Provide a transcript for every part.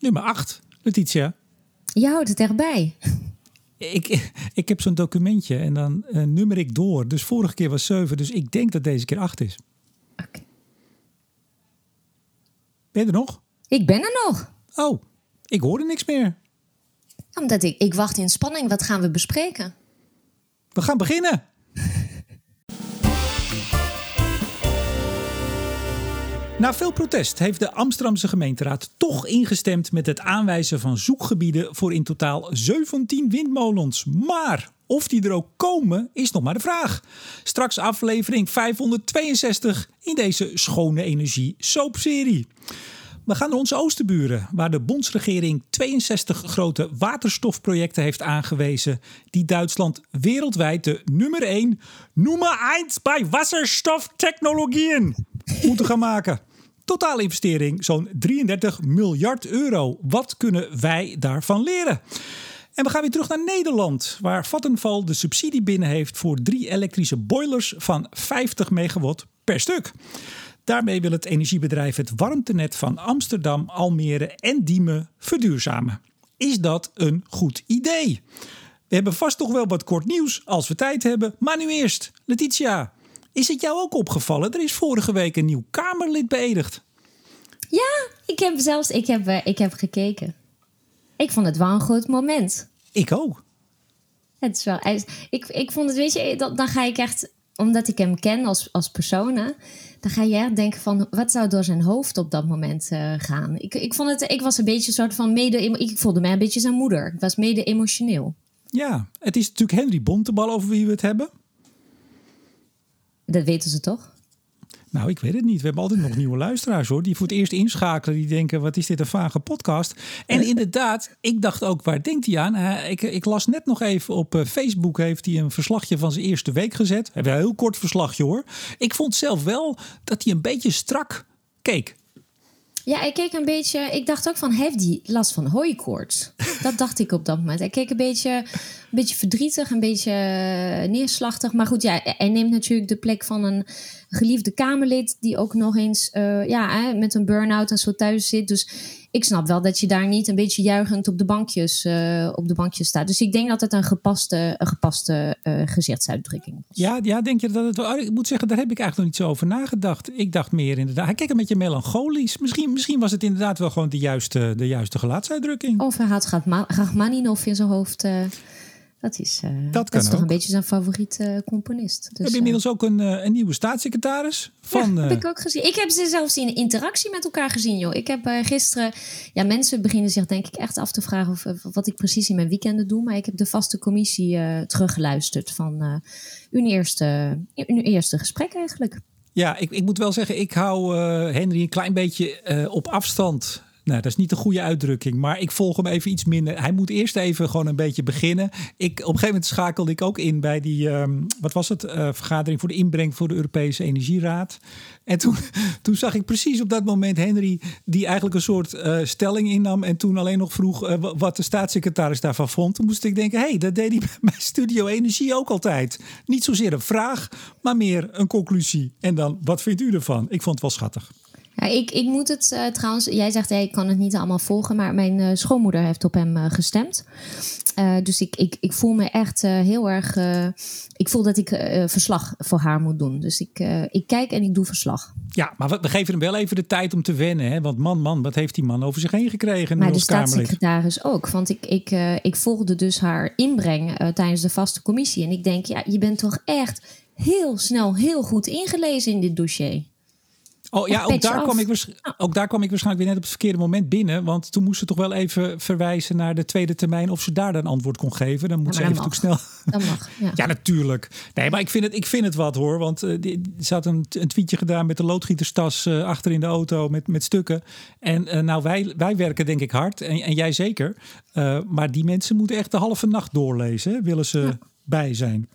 Nummer 8, Letitia. Je houdt het erbij. Ik, ik heb zo'n documentje en dan uh, nummer ik door. Dus vorige keer was 7, dus ik denk dat deze keer 8 is. Oké. Ben je er nog? Ik ben er nog. Oh, ik hoorde niks meer. Omdat ik, ik wacht in spanning. Wat gaan we bespreken? We gaan beginnen. Na veel protest heeft de Amsterdamse gemeenteraad toch ingestemd met het aanwijzen van zoekgebieden voor in totaal 17 windmolens. Maar of die er ook komen, is nog maar de vraag. Straks aflevering 562 in deze Schone Energie soapserie. We gaan naar onze oosterburen, waar de bondsregering 62 grote waterstofprojecten heeft aangewezen, die Duitsland wereldwijd de nummer 1, nummer 1 bij wasserstoftechnologieën moeten gaan maken. Totale investering zo'n 33 miljard euro. Wat kunnen wij daarvan leren? En we gaan weer terug naar Nederland, waar Vattenfall de subsidie binnen heeft voor drie elektrische boilers van 50 megawatt per stuk. Daarmee wil het energiebedrijf het warmtenet van Amsterdam, Almere en Diemen verduurzamen. Is dat een goed idee? We hebben vast toch wel wat kort nieuws als we tijd hebben. Maar nu eerst, Letitia, is het jou ook opgevallen? Er is vorige week een nieuw Kamerlid beëdigd. Ja, ik heb zelfs ik heb, eh, ik heb gekeken. Ik vond het wel een goed moment. Ik ook. Het is wel, ik, ik vond het, weet je, dan, dan ga ik echt, omdat ik hem ken als, als persoon, dan ga je echt denken van, wat zou door zijn hoofd op dat moment uh, gaan? Ik, ik, vond het, ik was een beetje een soort van mede, ik voelde mij een beetje zijn moeder. Ik was mede emotioneel. Ja, het is natuurlijk Henry Bontebal over wie we het hebben. Dat weten ze toch? Nou, ik weet het niet. We hebben altijd nog nieuwe luisteraars hoor. Die voor het eerst inschakelen. Die denken, wat is dit een vage podcast? En inderdaad, ik dacht ook, waar denkt hij aan? ik, ik, las net nog even op eh, Facebook. Heeft hij een verslagje van zijn eerste week gezet. Een heel kort verslagje hoor. Ik vond zelf wel dat hij een beetje strak keek. Ja, ik keek een beetje. Ik dacht ook van, heeft hij last van hooikoorts? Dat dacht ik op dat moment. Hij keek een beetje, een beetje verdrietig, een beetje eh, neerslachtig. Maar goed, ja, hij neemt natuurlijk de plek van een geliefde Kamerlid die ook nog eens uh, ja, met een burn-out en zo thuis zit. Dus ik snap wel dat je daar niet een beetje juichend op de bankjes, uh, op de bankjes staat. Dus ik denk dat het een gepaste, een gepaste uh, gezichtsuitdrukking was. Ja, ja, denk je dat het wel. Ik moet zeggen, daar heb ik eigenlijk nog niet zo over nagedacht. Ik dacht meer inderdaad. Hij keek een beetje melancholisch. Misschien, misschien was het inderdaad wel gewoon de juiste, de juiste gelaatsuitdrukking. Of hij had Rachmaninov in zijn hoofd. Uh, dat is, uh, dat, dat is toch een beetje zijn favoriete uh, componist. Dus, heb je inmiddels ook een, uh, een nieuwe staatssecretaris? Van, ja, heb ik ook gezien. Ik heb ze zelfs in interactie met elkaar gezien, joh. Ik heb gisteren... Ja, mensen beginnen zich denk ik echt af te vragen... Of, wat ik precies in mijn weekenden doe. Maar ik heb de vaste commissie teruggeluisterd van hun, eerste, hun eerste gesprek eigenlijk. Ja, ik, ik moet wel zeggen, ik hou Henry een klein beetje op afstand nou, dat is niet de goede uitdrukking, maar ik volg hem even iets minder. Hij moet eerst even gewoon een beetje beginnen. Ik, op een gegeven moment schakelde ik ook in bij die, um, wat was het, uh, vergadering voor de inbreng voor de Europese Energieraad. En toen, toen zag ik precies op dat moment Henry, die eigenlijk een soort uh, stelling innam en toen alleen nog vroeg uh, wat de staatssecretaris daarvan vond. Toen moest ik denken, hé, hey, dat deed hij bij Studio Energie ook altijd. Niet zozeer een vraag, maar meer een conclusie. En dan, wat vindt u ervan? Ik vond het wel schattig. Ja, ik, ik moet het uh, trouwens, jij zegt hey, ik kan het niet allemaal volgen, maar mijn uh, schoonmoeder heeft op hem uh, gestemd. dus ik, ik, ik voel me echt heel erg. ik voel dat ik verslag voor haar moet doen. Dus ik, ik kijk en ik doe verslag. Ja, maar we, geven hem wel even de tijd om te wennen. Hè? Want man, man, wat heeft die man over zich heen gekregen? Maar de staatssecretaris ook. Want ik, ik, ik volgde dus haar inbreng tijdens de vaste commissie. En ik denk, ja, je bent toch echt heel snel, heel goed ingelezen in dit dossier. Oh ja, ook daar, kwam ik, ook daar kwam ik waarschijnlijk weer net op het verkeerde moment binnen. Want toen moest ze toch wel even verwijzen naar de tweede termijn of ze daar dan antwoord kon geven. Dan moet ze even natuurlijk snel. Dat mag. Ja. ja. natuurlijk. Nee, maar ik vind het, ik vind het wat hoor. Want uh, die, ze had een, een tweetje gedaan met de loodgieterstas uh, achter in de auto met, met stukken. En uh, nou, wij, wij werken denk ik hard. En, en jij zeker. maar die mensen moeten echt de halve nacht doorlezen. Willen ze bij zijn.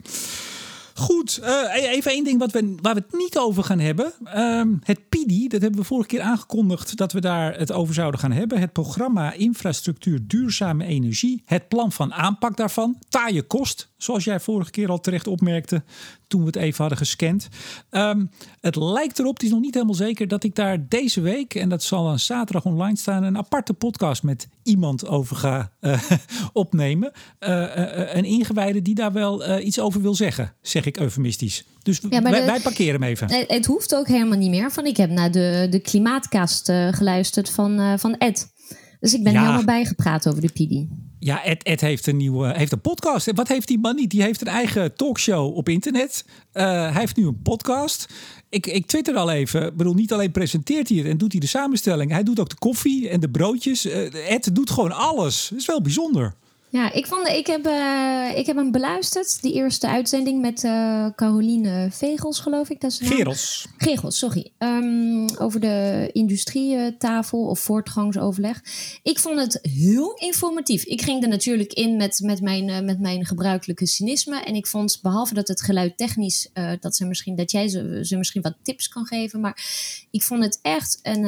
Goed, uh, even één ding wat we, waar we het niet over gaan hebben. Ehm, het PIDI, dat hebben we vorige keer aangekondigd dat we daar het over zouden gaan hebben. Het programma Infrastructuur Duurzame Energie. Het plan van aanpak daarvan. Taaie kost, zoals jij vorige keer al terecht opmerkte. Toen we het even hadden gescand. Ehm, het lijkt erop, het is nog niet helemaal zeker, dat ik daar deze week, en dat zal een zaterdag online staan, een aparte podcast met iemand over ga uh, opnemen. een ingewijde die daar wel iets over wil zeggen, zeg ik eufemistisch. Dus wij, wij, parkeren hem even. Het, hoeft ook helemaal niet meer. Van, ik heb naar de, de klimaatkast geluisterd van, van Ed. Dus ik ben helemaal bijgepraat over de PD. Ja, Ed, Ed heeft een nieuwe heeft een podcast. Wat heeft die man niet? Die heeft een eigen talkshow op internet. Uh, hij heeft nu een podcast. Ik, ik twitter al even. Ik bedoel, niet alleen presenteert hij het en doet hij de samenstelling. Hij doet ook de koffie en de broodjes. Uh, Ed doet gewoon alles. Dat is wel bijzonder. Ja, ik, vond, ik, heb, uh, ik heb hem beluisterd. Die eerste uitzending met uh, Caroline Vegels, geloof ik. Dat is Gerels. Gerels, sorry. Um, over de industrietafel of voortgangsoverleg. Ik vond het heel informatief. Ik ging er natuurlijk in met, met, mijn, uh, met mijn gebruikelijke cynisme. En ik vond, behalve dat het geluid technisch, dat, ze misschien, dat jij ze, ze misschien wat tips kan geven. Maar ik vond het echt een,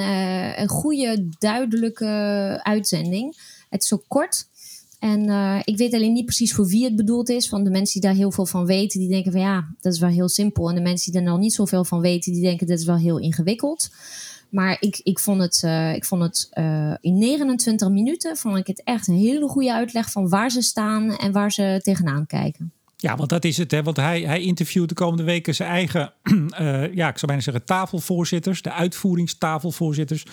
een goede, duidelijke uitzending. Het is zo kort. En uh, ik weet alleen niet precies voor wie het bedoeld is. Van de mensen die daar heel veel van weten, die denken van ja, dat is wel heel simpel. En de mensen die er nog niet zoveel van weten, die denken dat is wel heel ingewikkeld. Maar ik, ik vond het, uh, ik vond het uh, in 29 minuten vond ik het echt een hele goede uitleg van waar ze staan en waar ze tegenaan kijken. Ja, want dat is het. Hè? Want hij, hij interviewt de komende weken zijn eigen, ja, ik zou bijna zeggen, tafelvoorzitters, de uitvoeringstafelvoorzitters.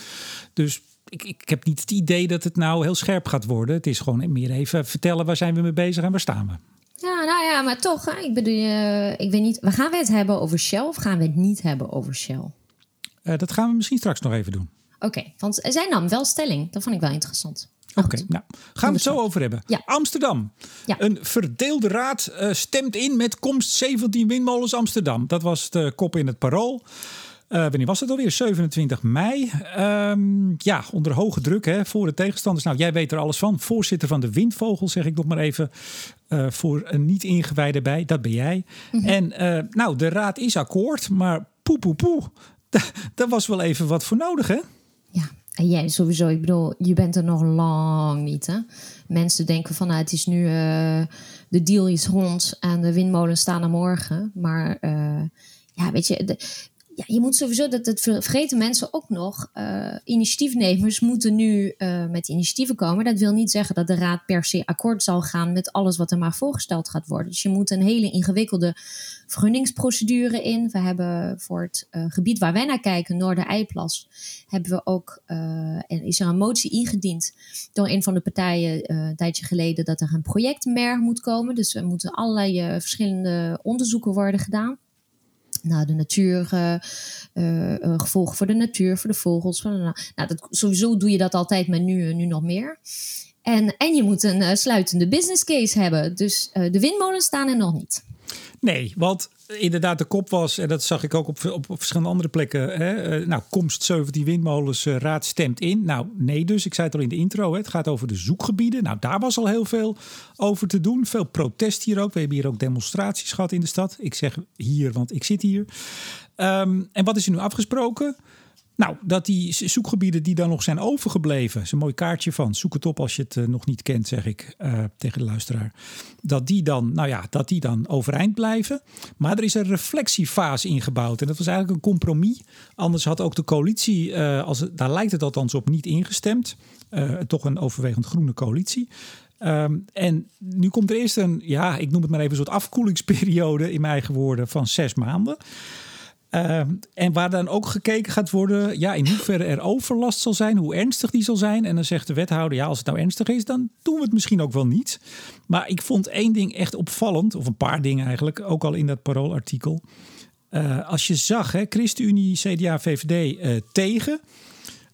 Dus ik, ik heb niet het idee dat het nou heel scherp gaat worden. Het is gewoon meer even vertellen waar zijn we mee bezig en waar staan we. Ja, nou ja, maar toch, ik bedoel, uh, ik weet niet, gaan we het hebben over Shell of gaan we het niet hebben over Shell? Uh, dat gaan we misschien straks nog even doen. Oké, okay, want zij nam wel stelling. Dat vond ik wel interessant. Oké, okay, nou gaan we het zo over hebben. Ja. Amsterdam. Ja. Een verdeelde raad uh, stemt in met komst 17 windmolens Amsterdam. Dat was de kop in het parool. Uh, wanneer was het alweer? 27 mei. Um, ja, onder hoge druk hè, voor de tegenstanders. Nou, jij weet er alles van. Voorzitter van de Windvogel, zeg ik nog maar even. Uh, voor een niet-ingewijde bij, dat ben jij. Mm -hmm. En uh, nou, de raad is akkoord, maar poe poe poe. Daar was wel even wat voor nodig, hè? Ja, en jij sowieso. Ik bedoel, je bent er nog lang niet, hè? Mensen denken van, nou, het is nu... de deal is rond en de windmolens staan er morgen. Maar ja, weet je... De, ja, je moet sowieso, dat, dat vergeten mensen ook nog, uh, initiatiefnemers moeten nu uh, met initiatieven komen. Dat wil niet zeggen dat de raad per se akkoord zal gaan met alles wat er maar voorgesteld gaat worden. Dus je moet een hele ingewikkelde vergunningsprocedure in. We hebben voor het uh, gebied waar wij naar kijken, Noorder-Eiplas, hebben we ook, en is er een motie ingediend door een van de partijen een tijdje geleden dat er een projectmerk moet komen. Dus er moeten allerlei verschillende onderzoeken worden gedaan nou, de natuur, uh, gevolgen voor de natuur, voor de vogels. Voor nou, dat, sowieso doe je dat altijd, maar nu, nu nog meer. En, en je moet een sluitende business case hebben. Dus de windmolens staan er nog niet. Nee, want inderdaad de kop was, en dat zag ik ook op, op, verschillende andere plekken. Hè, nou, komst 17 windmolens, uh, raad stemt in. Nou, nee dus, ik zei het al in de intro, hè, het gaat over de zoekgebieden. Nou, daar was al heel veel over te doen. Veel protest hier ook. We hebben hier ook demonstraties gehad in de stad. Ik zeg hier, want ik zit hier. Um, en wat is er nu afgesproken? Nou, dat die zoekgebieden die dan nog zijn overgebleven, is een mooi kaartje van. Zoek het op als je het uh, nog niet kent, zeg ik uh, tegen de luisteraar. Dat die dan, nou ja, dat die dan overeind blijven. Maar er is een reflectiefase ingebouwd. En dat was eigenlijk een compromis. Anders had ook de coalitie, uh, als, daar lijkt het althans op, niet ingestemd. toch een overwegend groene coalitie. Um, en nu komt er eerst een, ja, ik noem het maar even een soort afkoelingsperiode in mijn eigen woorden van zes maanden. Uh, en waar dan ook gekeken gaat worden, ja, in hoeverre er overlast zal zijn, hoe ernstig die zal zijn. En dan zegt de wethouder, ja, als het nou ernstig is, dan doen we het misschien ook wel niet. Maar ik vond één ding echt opvallend, of een paar dingen eigenlijk, ook al in dat paroolartikel. Uh, als je zag, hè, ChristenUnie, CDA, VVD uh, tegen.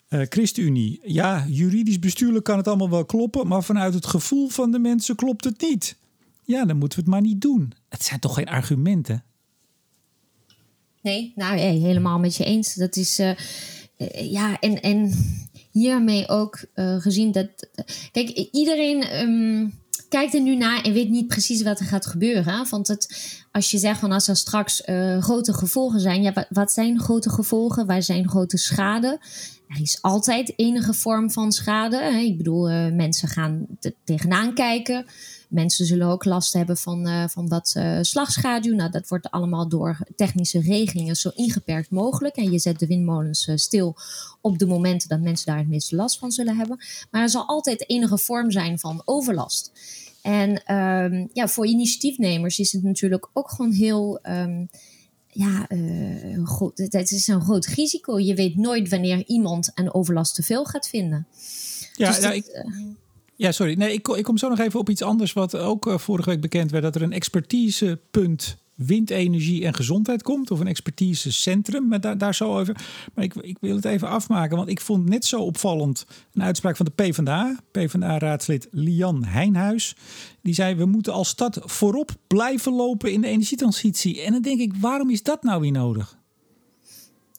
Uh, ChristenUnie, ja, juridisch bestuurlijk kan het allemaal wel kloppen, maar vanuit het gevoel van de mensen klopt het niet. Ja, dan moeten we het maar niet doen. Het zijn toch geen argumenten? Nee, nou helemaal met je eens. Dat is uh, ja, en, en hiermee ook uh, gezien dat. Kijk, iedereen um, kijkt er nu naar en weet niet precies wat er gaat gebeuren. Want het, als je zegt van als er straks grote gevolgen zijn, ja, wat, zijn grote gevolgen? Waar zijn grote schade? er is altijd enige vorm van schade. Ik bedoel, mensen gaan tegenaan kijken. Mensen zullen ook last hebben van, uh, van wat uh, slagschaduw. Nou, dat wordt allemaal door technische regelingen zo ingeperkt mogelijk. En je zet de windmolens stil op de momenten dat mensen daar het meeste last van zullen hebben. Maar er zal altijd enige vorm zijn van overlast. En um, ja, voor initiatiefnemers is het natuurlijk ook gewoon heel. Um, ja, uh, goed, het is een groot risico. Je weet nooit wanneer iemand een overlast te veel gaat vinden. Ja, dus ja, ik, ja sorry. Nee, ik, ik kom zo nog even op iets anders wat ook uh, vorige week bekend werd. Dat er een expertisepunt windenergie en gezondheid komt. Of een expertisecentrum, maar daar, daar zo over. Maar ik, ik wil het even afmaken, want ik vond net zo opvallend een uitspraak van de PvdA. PvdA-raadslid Lian Heijnhuis. Die zei, we moeten als stad voorop blijven lopen in de energietransitie. En dan denk ik, waarom is dat nou weer nodig?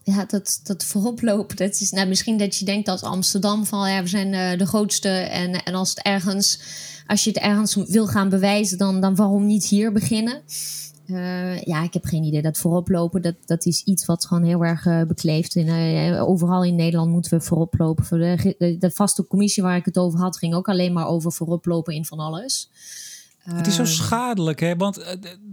Ja, dat, dat voorop lopen. Dat is nou, misschien dat je denkt als Amsterdam van ja, we zijn uh, de grootste. En, en als het ergens, als je het ergens wil gaan bewijzen, dan, dan waarom niet hier beginnen? Uh, ja, ik heb geen idee. Dat voorop lopen, dat, dat is iets wat gewoon heel erg uh, bekleeft. In, overal in Nederland moeten we voorop lopen. De, de, de, vaste commissie waar ik het over had, ging ook alleen maar over voorop lopen in van alles. Het is zo ehm. schadelijk, hè? Want uh,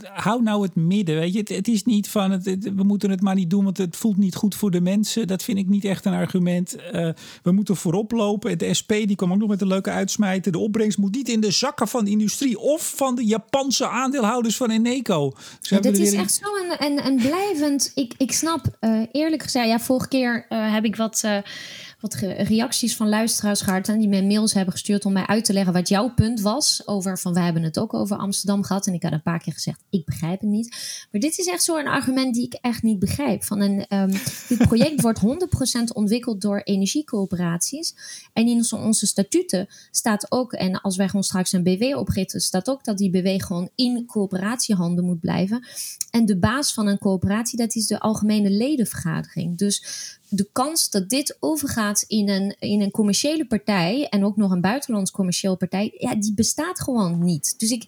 hou nou het midden, weet je. Het, het is niet van, het, we moeten het maar niet doen, want het voelt niet goed voor de mensen. Dat vind ik niet echt een argument. Uh, we moeten voorop lopen. De SP die kwam ook nog met een leuke uitsmijter. De opbrengst moet niet in de zakken van de industrie of van de Japanse aandeelhouders van Eneco. Dus ja, dit is echt zo een, een, een blijvend... Ik, ik snap, uh, eerlijk gezegd, ja, vorige keer heb ik wat wat reacties van luisteraars gehad en die mij mails hebben gestuurd om mij uit te leggen wat jouw punt was over van wij hebben het ook over Amsterdam gehad en ik had een paar keer gezegd ik begrijp het niet. Maar dit is echt zo'n argument die ik echt niet begrijp. Van een, um, dit project wordt 100% ontwikkeld door energiecoöperaties en in onze, onze statuten staat ook en als wij gewoon straks een BW oprichten staat ook dat die BW gewoon in coöperatiehanden moet blijven. En de baas van een coöperatie dat is de algemene ledenvergadering. Dus de kans dat dit overgaat in een, in een commerciële partij en ook nog een buitenlands commerciële partij, ja, die bestaat gewoon niet. Dus ik,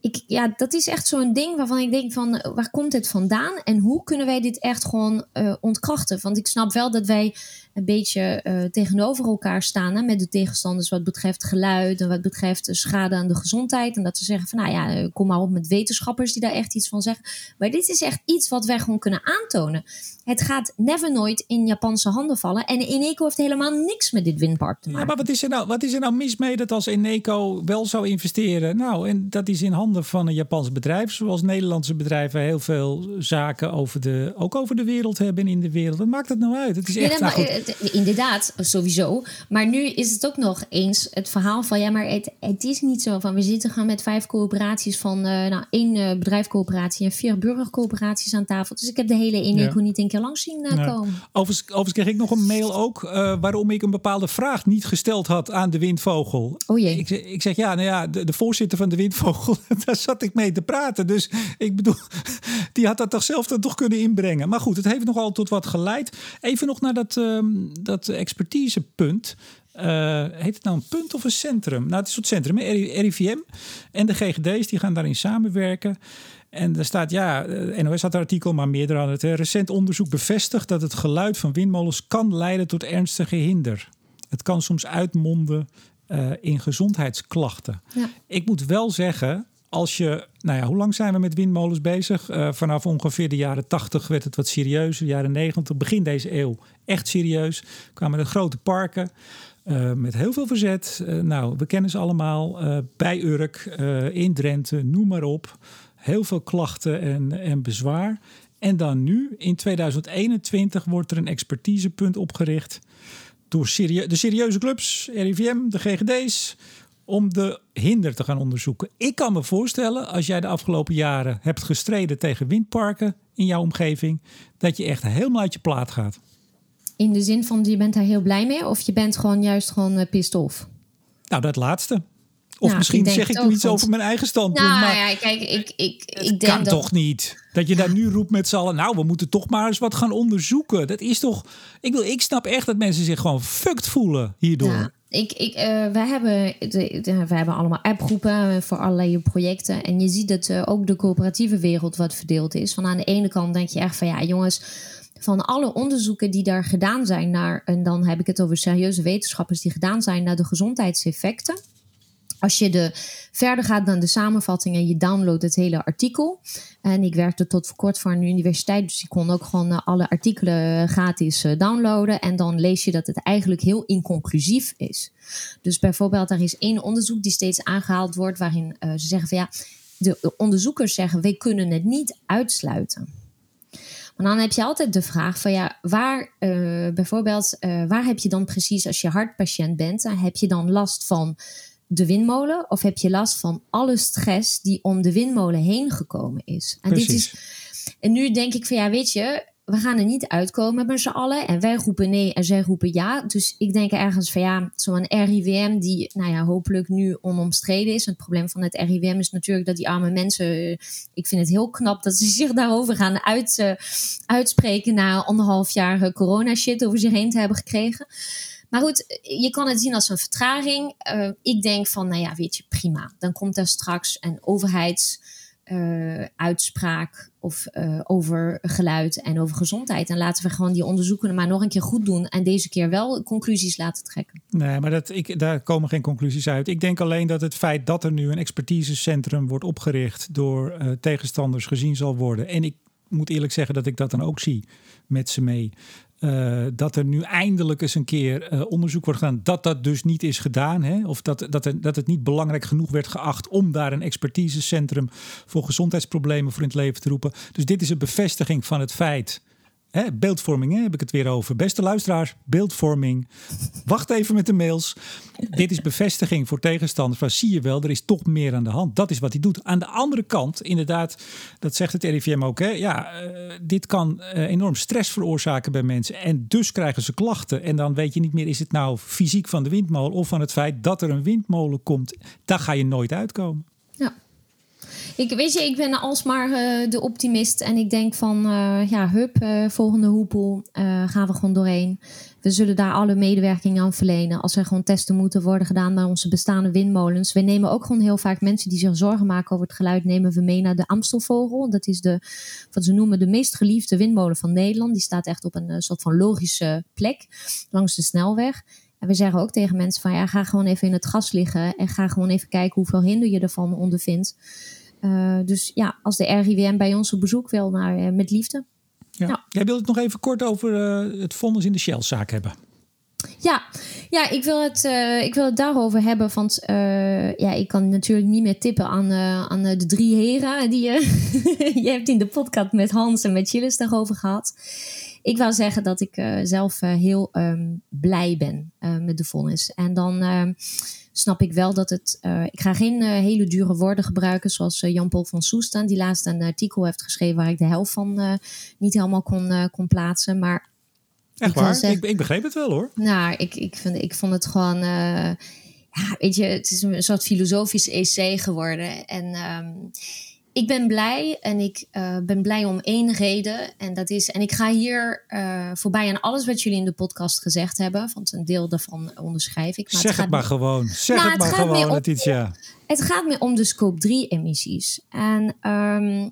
ik, ja, dat is echt zo'n ding waarvan ik denk van waar komt het vandaan en hoe kunnen wij dit echt gewoon uh, ontkrachten? Want ik snap wel dat wij een beetje uh, tegenover elkaar staan hè, met de tegenstanders wat betreft geluid en wat betreft schade aan de gezondheid. En dat ze zeggen van nou ja, eh, kom maar op met wetenschappers die daar echt iets van zeggen. Maar dit is echt iets wat wij gewoon kunnen aantonen. Het gaat never nooit in Japanse handen vallen. En Eneco heeft helemaal niks met dit windpark te maken. Ja, maar wat is, er nou, wat is er nou mis mee dat als Eneco wel zou investeren? Nou, en dat is in handen van een Japans bedrijf. Zoals Nederlandse bedrijven heel veel zaken over de, ook over de wereld hebben in de wereld. Wat maakt het nou uit? Het is echt ja, nou, inderdaad, sowieso. Maar nu is het ook nog eens het verhaal van... ja, maar het, het is niet zo van... we zitten gaan met vijf coöperaties van... Uh, nou, één uh, bedrijfcoöperatie en vier burgercoöperaties aan tafel. Dus ik heb de hele Eneco ja. niet een keer langs zien uh, komen. Overigens, overigens kreeg ik nog een mail ook... waarom ik een bepaalde vraag niet gesteld had aan de Windvogel. Oh jee. Ik, ik zeg, ja, nou ja, de, de voorzitter van de Windvogel... daar zat ik mee te praten. Dus ik bedoel, die had dat toch zelf dan toch kunnen inbrengen. Maar goed, het heeft nogal tot wat geleid. Even nog naar dat... Ehm, dat expertisepunt. Uh, heet het nou een punt of een centrum? Nou, het is een soort centrum, RIVM en de GGD's die gaan daarin samenwerken. En er staat, ja, eh, NOS had een artikel, maar meerdere hadden het. Recent onderzoek bevestigt dat het geluid van windmolens kan leiden tot ernstige hinder. Het kan soms uitmonden uh, in gezondheidsklachten. Ja. Ik moet wel zeggen, als je, nou ja, hoe lang zijn we met windmolens bezig? Uh, vanaf ongeveer de jaren 80 werd het wat serieuzer. De jaren 90, begin deze eeuw, echt serieus. Kwamen de grote parken uh, met heel veel verzet. Uh, nou, we kennen ze allemaal. bij Urk, in Drenthe, noem maar op. Heel veel klachten en, en bezwaar. En dan nu, in 2021, wordt er een expertisepunt opgericht door de serieuze clubs, RIVM, de GGD's, om de hinder te gaan onderzoeken. Ik kan me voorstellen, als jij de afgelopen jaren hebt gestreden tegen windparken in jouw omgeving, dat je echt helemaal uit je plaat gaat. In de zin van je bent daar heel blij mee, of je bent gewoon juist gewoon uh, pissed off? Nou, dat laatste. Of nou, misschien zeg ik nu iets over mijn eigen standpunt. Nou maar ja, kijk, ik, ik, ik denk kan dat... toch niet? Dat je daar nu roept met z'n allen... nou, we moeten toch maar eens wat gaan onderzoeken. Dat is toch... Ik, wil, ik snap echt dat mensen zich gewoon fucked voelen hierdoor. Ja. Ik, ik, uh, wij, hebben de, wij hebben allemaal appgroepen voor allerlei projecten. En je ziet dat uh, ook de coöperatieve wereld wat verdeeld is. Van aan de ene kant denk je echt van ja, jongens van alle onderzoeken die daar gedaan zijn naar, en dan heb ik het over serieuze wetenschappers die gedaan zijn naar de gezondheidseffecten. Als je de, verder gaat dan de samenvatting en je downloadt het hele artikel. En ik werkte tot voor kort voor een universiteit, dus ik kon ook gewoon eh, alle artikelen gratis eh, downloaden. En dan lees je dat het eigenlijk heel inconclusief is. Dus bijvoorbeeld, er is één onderzoek die steeds aangehaald wordt, waarin uh, ze zeggen van ja, de onderzoekers zeggen, wij kunnen het niet uitsluiten. Maar dan heb je altijd de vraag van ja, waar bijvoorbeeld, waar heb je dan precies als je hartpatiënt bent, heb je dan last van de windmolen of heb je last van alle stress die om de windmolen heen gekomen is? En, dit is, en nu denk ik van ja, weet je, we gaan er niet uitkomen met z'n allen. En wij roepen nee en zij roepen ja. Dus ik denk ergens van ja, zo'n RIVM die, nou ja, hopelijk nu onomstreden is. het probleem van het RIVM is natuurlijk dat die arme mensen, ik vind het heel knap dat ze zich daarover gaan uit, uh, uitspreken na anderhalf jaar corona shit over zich heen te hebben gekregen. Maar goed, je kan het zien als een vertraging. Uh, ik denk van, nou ja, weet je, prima. Dan komt er straks een overheids uh, uitspraak of uh, over geluid en over gezondheid. En laten we gewoon die onderzoeken maar nog een keer goed doen en deze keer wel conclusies laten trekken. Nee, maar dat, ik, daar komen geen conclusies uit. Ik denk alleen dat het feit dat er nu een expertisecentrum wordt opgericht door uh, tegenstanders gezien zal worden. En ik moet eerlijk zeggen dat ik dat dan ook zie met ze mee. Uh, dat er nu eindelijk eens een keer uh, onderzoek wordt gedaan dat dat dus niet is gedaan. Hè? Of dat, dat, dat het niet belangrijk genoeg werd geacht om daar een expertisecentrum voor gezondheidsproblemen voor in het leven te roepen. Dus dit is een bevestiging van het feit Beeldvorming hè, heb ik het weer over. Beste luisteraars, beeldvorming. Wacht even met de mails. Dit is bevestiging voor tegenstanders. Maar zie je wel, er is toch meer aan de hand. Dat is wat hij doet. Aan de andere kant, inderdaad, dat zegt het RIVM ook. Hè, ja, uh, dit kan uh, enorm stress veroorzaken bij mensen. En dus krijgen ze klachten. En dan weet je niet meer, is het nou fysiek van de windmolen of van het feit dat er een windmolen komt. Daar ga je nooit uitkomen. Ik, weet je, ik ben alsmaar uh, de optimist. En ik denk van, uh, ja, hup, uh, volgende hoepel gaan we gewoon doorheen. We zullen daar alle medewerking aan verlenen. Als er gewoon testen moeten worden gedaan naar onze bestaande windmolens. We nemen ook gewoon heel vaak mensen die zich zorgen maken over het geluid, nemen we mee naar de Amstelvogel. Dat is de, wat ze noemen, de meest geliefde windmolen van Nederland. Die staat echt op een soort van logische plek langs de snelweg. En we zeggen ook tegen mensen van ja, ga gewoon even in het gas liggen en ga gewoon even kijken hoeveel hinder je ervan ondervindt. Uh, dus ja, als de RIVM bij ons op bezoek wil, naar, uh, met liefde. Ja. ja. Jij wilt het nog even kort over uh, het vonnis in de Shell-zaak hebben. Ja, ja ik, wil het, ik wil het daarover hebben. Want ja, ik kan natuurlijk niet meer tippen aan, aan de drie heren die je, je hebt in de podcast met Hans en met Chilles daarover gehad. Ik wil zeggen dat ik zelf heel um, blij ben met de vonnis. En dan snap ik wel dat het. Ik ga geen hele dure woorden gebruiken, zoals Jan-Paul van Soestaan, die laatst een artikel heeft geschreven waar ik de helft van niet helemaal kon, kon plaatsen. Maar. Echt waar? Zeggen, ik, ik, begreep het wel hoor. Nou, ik, ik, vind, ik vond het gewoon. ja, weet je, het is een soort filosofisch essay geworden. En. Um, ik ben blij en ik uh, ben blij om één reden. En dat is, en ik ga hier uh, voorbij aan alles wat jullie in de podcast gezegd hebben. Want een deel daarvan onderschrijf ik. Maar zeg het, het maar gewoon. Zeg nou, het maar het gewoon, Letitia. Het gaat meer om de scope 3 emissies. En um,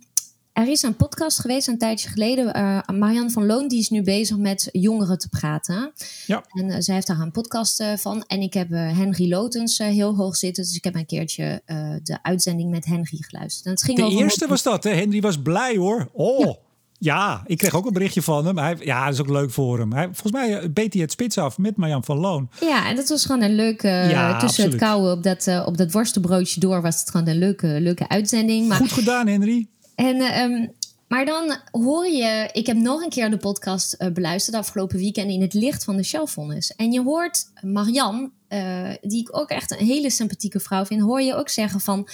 er is een podcast geweest een tijdje geleden. Uh, Marianne van Loon die is nu bezig met jongeren te praten. Ja. En uh, zij heeft daar een podcast uh, van. En ik heb Henry Lotens heel hoog zitten. Dus ik heb een keertje de uitzending met Henry geluisterd. En het ging de eerste was dat, hè? Henry was blij hoor. Oh. Ja. Ja, ik kreeg ook een berichtje van hem. Hij, ja, dat is ook leuk voor hem. Hij, volgens mij beet hij het spits af met Marjan van Loon. Ja, en dat was gewoon een leuke... Ja, tussen absoluut. het kouwen op dat, op dat worstenbroodje door... was het gewoon een leuke, leuke uitzending. Maar, Goed gedaan, Henry. En, um, maar dan hoor je, ik heb nog een keer de podcast uh, beluisterd afgelopen weekend in het licht van de Shellvonnis. En je hoort Marian, uh, die ik ook echt een hele sympathieke vrouw vind, hoor je ook zeggen van,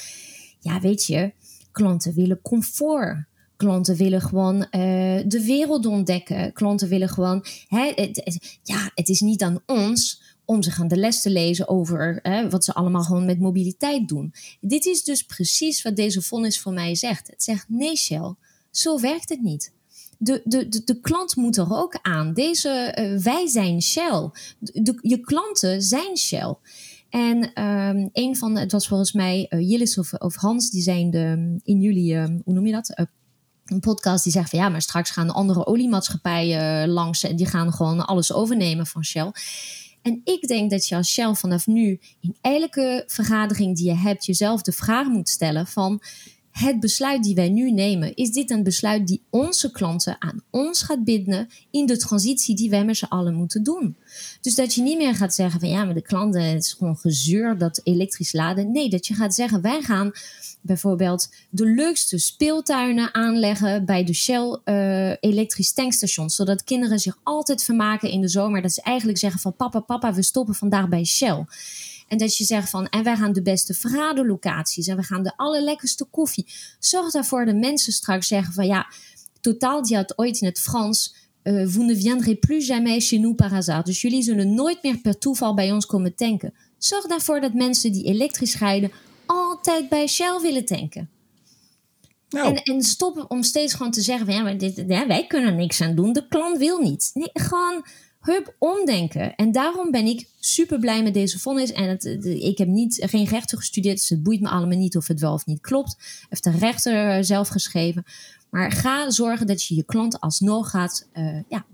ja weet je, klanten willen comfort. Klanten willen gewoon de wereld ontdekken. Klanten willen gewoon, hè, ja, het is niet aan ons om zich aan de les te lezen over wat ze allemaal gewoon met mobiliteit doen. Dit is dus precies wat deze vonnis voor mij zegt. Het zegt nee Shell, zo werkt het niet. De, de, de, de klant moet er ook aan. Deze, uh, wij zijn Shell. De, je klanten zijn Shell. En um, een van, het was volgens mij uh, Jillis of, of Hans, die zijn de, in juli, uh, hoe noem je dat? een podcast die zegt van ja, maar straks gaan de andere oliemaatschappijen langs en die gaan gewoon alles overnemen van Shell. En ik denk dat je als Shell vanaf nu in elke vergadering die je hebt jezelf de vraag moet stellen van het besluit die wij nu nemen, is dit een besluit die onze klanten aan ons gaat binden in de transitie die wij met z'n allen moeten doen? Dus dat je niet meer gaat zeggen van ja, maar de klanten, is gewoon gezeur dat elektrisch laden. Nee, dat je gaat zeggen wij gaan bijvoorbeeld de leukste speeltuinen aanleggen bij de Shell uh, elektrisch tankstations, zodat kinderen zich altijd vermaken in de zomer. Dat ze eigenlijk zeggen van papa, papa, we stoppen vandaag bij Shell. En dat je zegt van, en wij gaan de beste vergaderlocaties en we gaan de allerlekkerste koffie. Zorg daarvoor dat mensen straks zeggen van, ja, totaal, die had ooit in het Frans, uh, vous ne viendrez plus jamais chez nous par hasard. Dus jullie zullen nooit meer per toeval bij ons komen tanken. Zorg daarvoor dat mensen die elektrisch rijden altijd bij Shell willen tanken. Nou. En, en stoppen om steeds gewoon te zeggen van ja, maar dit, ja, wij kunnen niks aan doen. De klant wil niet. Nee, gewoon hup omdenken. En daarom ben ik super blij met deze vonnis. En het, ik heb niet, geen rechten gestudeerd, dus het boeit me allemaal niet of het wel of niet klopt. Heeft de rechter zelf geschreven. Maar ga zorgen dat je je klant alsnog gaat uh, ja,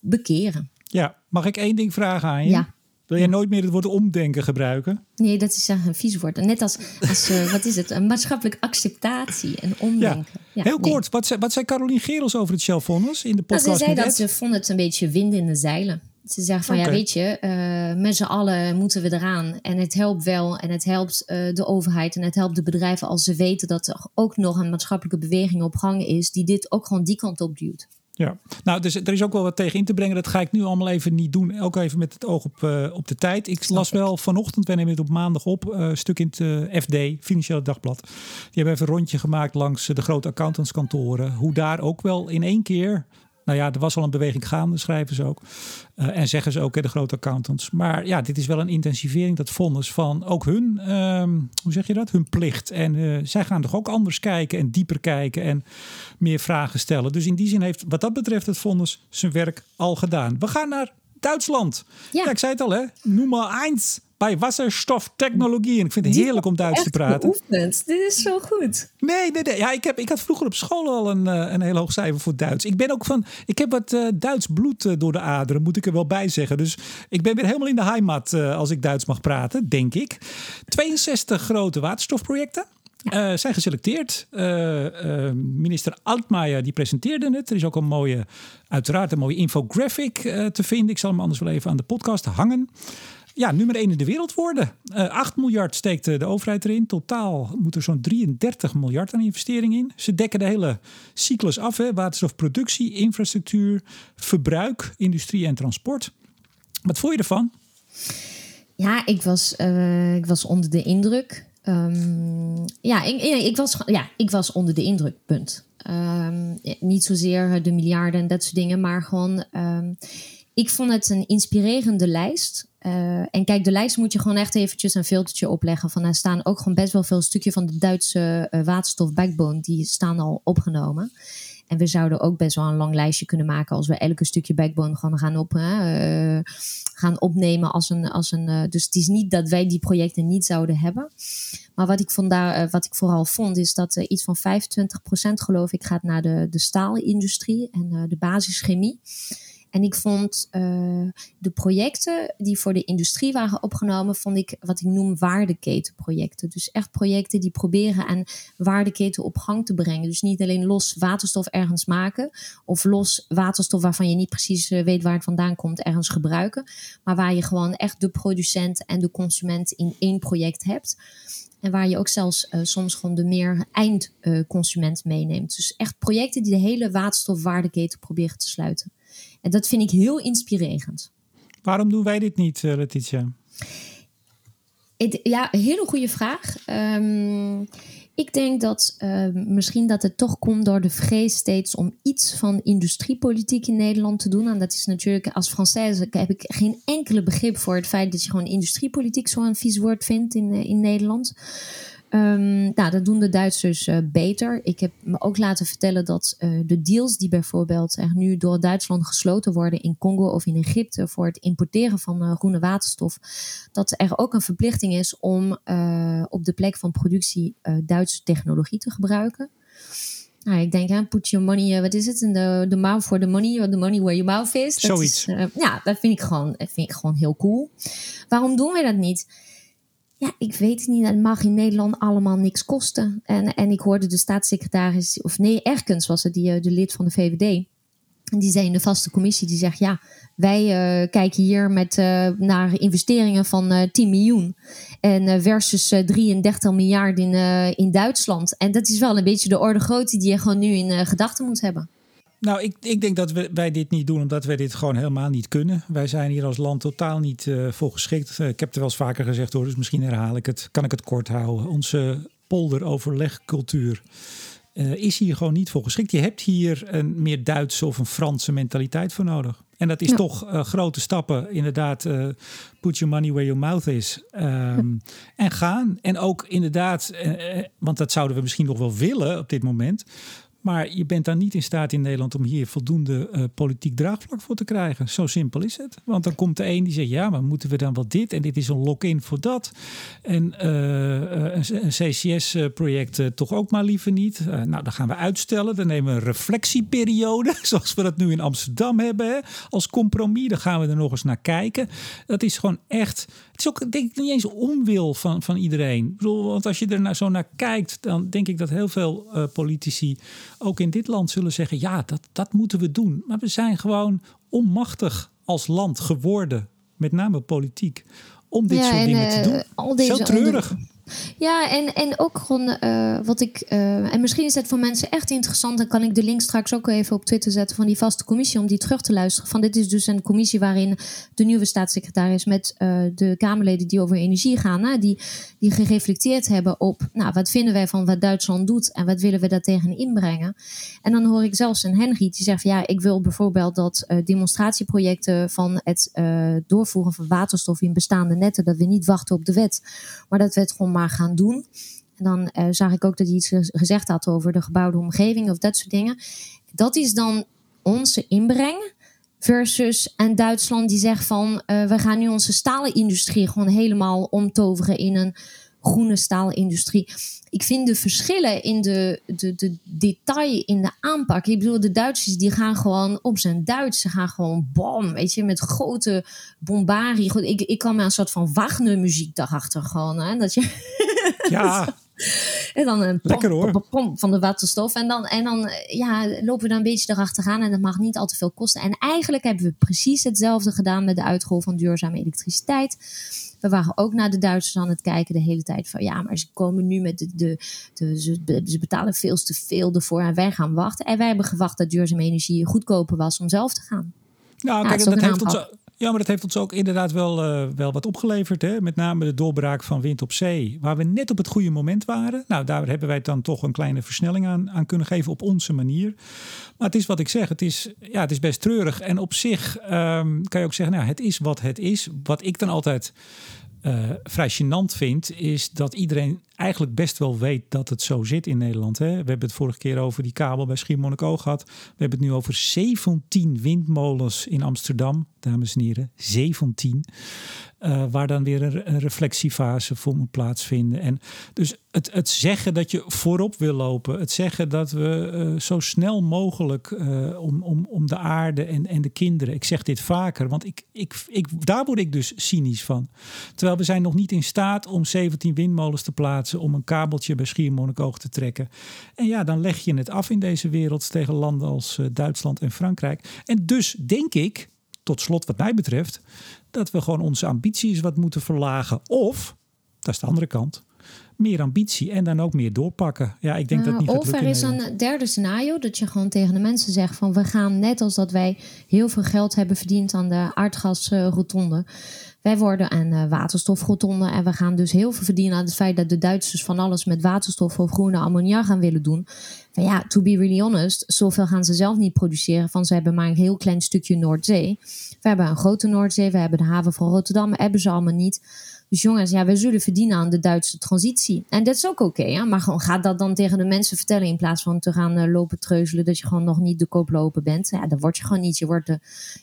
bekeren. Ja, mag ik één ding vragen aan je? Ja. Wil jij nooit meer het woord omdenken gebruiken? Nee, dat is een vies woord. Net als, als uh, wat is het, een maatschappelijke acceptatie en omdenken. Ja. Heel kort, wat, zei, wat zei Carolien Gerels over het Shell-vonnis in de podcast? Nou, ze zei dat ze vond het een beetje wind in de zeilen. Ze zegt van ja, weet je, uh, met z'n allen moeten we eraan. En het helpt wel. En het helpt uh, de overheid en het helpt de bedrijven als ze weten dat er ook nog een maatschappelijke beweging op gang is, die dit ook gewoon die kant op duwt. Ja, nou, dus er is ook wel wat tegen in te brengen. Dat ga ik nu allemaal even niet doen. Ook even met het oog op, uh, op de tijd. Ik las wel vanochtend, we nemen het op maandag op, uh, stuk in het uh, FD, Financiële Dagblad. Die hebben even een rondje gemaakt langs de grote accountantskantoren. Hoe daar ook wel in één keer nou ja, er was al een beweging gaande, schrijven ze ook. Uh, en zeggen ze ook, de grote accountants. Maar ja, dit is wel een intensivering, dat vonnis van ook hun, uh, hoe zeg je dat, hun plicht. En uh, zij gaan toch ook anders kijken en dieper kijken en meer vragen stellen. Dus in die zin heeft wat dat betreft het vonnis zijn werk al gedaan. We gaan naar Duitsland. Ja. ja ik zei het al, hè. Nummer 1 bij wasserstoftechnologie. En ik vind het heerlijk om Duits te praten. Beoefend. Dit is zo goed. Nee, nee, nee. Ja, ik, heb, ik had vroeger op school al een, eh, een heel hoog cijfer voor Duits. Ik ben ook van. Ik heb wat uh, Duits bloed uh, door de aderen, moet ik er wel bij zeggen. Dus ik ben weer helemaal in de heimat als ik Duits mag praten, denk ik. 62 grote waterstofprojecten. Uh, zijn geselecteerd. Uh, uh, minister Altmaier die presenteerde het. Er is ook een mooie, uiteraard een mooie infographic te vinden. Ik zal hem anders wel even aan de podcast hangen ja, nummer 1 in de wereld worden. Uh, eh, 8 miljard steekt de overheid erin. Totaal moet er zo'n 33 miljard aan investering in. Ze dekken de hele cyclus af: hè? waterstofproductie, infrastructuur, verbruik, industrie en transport. Wat vond je ervan? Ja, ik was, uh, ik was onder de indruk. Um, ja, ik, ik, was, ja, ik was onder de indruk, punt. Um, niet zozeer de miljarden en dat soort dingen, maar gewoon. Um, ik vond het een inspirerende lijst. Uh, en kijk, de lijst moet je gewoon echt eventjes een filtertje opleggen. Van er staan ook gewoon best wel veel stukjes van de Duitse uh, waterstof backbone. Die staan al opgenomen. En we zouden ook best wel een lang lijstje kunnen maken als we elke stukje backbone gewoon gaan, op, uh, gaan opnemen als een. Als een dus het is niet dat wij die projecten niet zouden hebben. Maar wat ik, vandaar, wat ik vooral vond, is dat iets van 25% geloof ik gaat naar de, de staalindustrie en de basischemie. En ik vond uh, de projecten die voor de industrie waren opgenomen, vond ik wat ik noem waardeketenprojecten. Dus echt projecten die proberen aan waardeketen op gang te brengen. Dus niet alleen los waterstof ergens maken of los waterstof waarvan je niet precies eh, weet waar het vandaan komt ergens gebruiken. Maar waar je gewoon echt de producent en de consument in één project hebt. En waar je ook zelfs uh, soms gewoon de meer eindconsument meeneemt. Dus echt projecten die de hele waterstofwaardeketen proberen te sluiten. En dat vind ik heel inspirerend. Waarom doen wij dit niet, uh, Letitia? Het, ja, hele goede vraag. Um, ik denk dat uh, misschien dat het toch komt door de vrees steeds om iets van industriepolitiek in Nederland te doen. En dat is natuurlijk, als Française heb ik geen enkele begrip voor het feit dat je gewoon industriepolitiek zo'n vies woord vindt in, uh, in Nederland. Um, nou, dat doen de Duitsers uh, beter. Ik heb me ook laten vertellen dat uh, de deals die bijvoorbeeld nu door Duitsland gesloten worden in Congo of in Egypte voor het importeren van uh, groene waterstof, dat er ook een verplichting is om op de plek van productie Duitse technologie te gebruiken. nou, ik denk, aan put your money, wat is het? In the, the mouth for the money, the money where your mouth is. Dat Zoiets. Is, ja, dat vind, ik gewoon, dat vind ik gewoon heel cool. Waarom doen we dat niet? Ja, ik weet het niet. Het mag in Nederland allemaal niks kosten. En, en ik hoorde de staatssecretaris, of nee, Erkens was het, die, de lid van de VVD. En die zei in de vaste commissie, die zegt ja, wij uh, kijken hier met, uh, naar investeringen van uh, 10 miljoen. En versus 33 miljard in, in Duitsland. En dat is wel een beetje de orde grootte die je gewoon nu in gedachten moet hebben. Nou, ik, ik denk dat we, wij dit niet doen omdat wij dit gewoon helemaal niet kunnen. Wij zijn hier als land totaal niet voor geschikt. ik heb het wel eens vaker gezegd hoor, dus misschien herhaal ik het. Kan ik het kort houden. Onze polderoverlegcultuur uh, is hier gewoon niet voor geschikt. Je hebt hier een meer Duitse of een Franse mentaliteit voor nodig. En dat is toch uh, grote stappen, inderdaad. Uh, put your money where your mouth is. Um, en gaan. En ook inderdaad, want dat zouden we misschien nog wel willen op dit moment. Maar je bent dan niet in staat in Nederland om hier voldoende uh, politiek draagvlak voor te krijgen. Zo simpel is het. Want dan komt er een die zegt: ja, maar moeten we dan wel dit? En dit is een lock-in voor dat. En uh, een, een CCS-project toch ook maar liever niet. nou, dan gaan we uitstellen. Dan nemen we een reflectieperiode, zoals we dat nu in Amsterdam hebben, als compromis. Dan gaan we er nog eens naar kijken. Dat is gewoon echt. Het is ook, denk ik, niet eens onwil van, van iedereen. Ik bedoel, want als je er nou zo naar kijkt, dan denk ik dat heel veel politici ook in dit land zullen zeggen: ja, dat, dat moeten we doen. Maar we zijn gewoon onmachtig als land geworden, met name politiek, om dit soort dingen te doen. Al deze Zo treurig. Ja, en, en ook gewoon uh, wat ik. Uh, en misschien is het voor mensen echt interessant. Dan kan ik de link straks ook even op Twitter zetten van die vaste commissie. Om die terug te luisteren. Van dit is dus een commissie waarin de nieuwe staatssecretaris met uh, de Kamerleden die over energie gaan. Die, die gereflecteerd hebben op. Nou, wat vinden wij van wat Duitsland doet en wat willen we daar tegen inbrengen. En dan hoor ik zelfs een Henry die zegt: Ja, ik wil bijvoorbeeld dat demonstratieprojecten van het doorvoeren van waterstof in bestaande netten. Dat we niet wachten op de wet, maar dat we het gewoon maar gaan doen. En dan uh, zag ik ook dat hij iets gezegd had over de gebouwde omgeving of dat soort dingen. Dat is dan onze inbreng. Versus en Duitsland die zegt van uh, we gaan nu onze stalenindustrie gewoon helemaal omtoveren in een groene staalindustrie. Ik vind de verschillen in de, de, de detail in de aanpak. Ik bedoel, de Duitsers die gaan gewoon op zijn Duits. Ze gaan gewoon bam, weet je, met grote bombarie. Goed, ik, ik kan me een soort van Wagner muziek daarachter gewoon. Hè, dat je... Ja. En dan een pomp, van de waterstof. En dan, en dan ja, lopen we dan een beetje erachteraan. En dat mag niet al te veel kosten. En eigenlijk hebben we precies hetzelfde gedaan met de uitrol van duurzame elektriciteit. We waren ook naar de Duitsers aan het kijken de hele tijd van ja, maar ze komen nu met de, de, de ze, betalen veel te veel ervoor en wij gaan wachten. En wij hebben gewacht dat duurzame energie goedkoper was om zelf te gaan. Nou, ja, kijk, dat, heeft ons, ja, maar dat heeft ons ook inderdaad wel, uh, wel wat opgeleverd. Hè? Met name de doorbraak van wind op zee, waar we net op het goede moment waren. Nou, daar hebben wij dan toch een kleine versnelling aan, aan kunnen geven op onze manier. Maar het is wat ik zeg, het is, ja, het is best treurig. En op zich um, kan je ook zeggen, nou, het is wat het is. Wat ik dan altijd uh, vrij gênant vind, is dat iedereen eigenlijk best wel weet dat het zo zit in Nederland. Hè? We hebben het vorige keer over die kabel bij Schiermonnikoog gehad. We hebben het nu over 17 windmolens in Amsterdam, dames en heren. 17. Uh, waar dan weer een, reflectiefase voor moet plaatsvinden. En dus het, het zeggen dat je voorop wil lopen, het zeggen dat we uh, zo snel mogelijk uh, om, om, om de aarde en, en de kinderen. Ik zeg dit vaker, want ik, ik, ik, daar word ik dus cynisch van. Terwijl we zijn nog niet in staat om 17 windmolens te plaatsen, om een kabeltje bij Schiermonnikoog te trekken. En ja, dan leg je het af in deze wereld tegen landen als Duitsland en Frankrijk. En dus denk ik, tot slot wat mij betreft, dat we gewoon onze ambities wat moeten verlagen. Of, dat is de andere kant, meer ambitie en dan ook meer doorpakken. Ja, ik denk dat niet Of er is een derde scenario dat je gewoon tegen de mensen zegt van we gaan net als dat wij heel veel geld hebben verdiend aan de aardgasrotonde. Wij worden aan uh, waterstofrotonde en we gaan dus heel veel verdienen aan het feit dat de Duitsers van alles met waterstof of groene ammonia gaan willen doen. Maar ja, to be really honest, zoveel gaan ze zelf niet produceren. Van ze hebben maar een heel klein stukje Noordzee. We hebben een grote Noordzee, we hebben de haven van Rotterdam, hebben ze allemaal niet. Dus jongens, ja, we zullen verdienen aan de Duitse transitie. En dat is ook oké, okay, maar gewoon ga dat dan tegen de mensen vertellen in plaats van te gaan uh, lopen treuzelen dat je gewoon nog niet de koop lopen bent. Ja, dan word je gewoon niet. Je wordt, uh,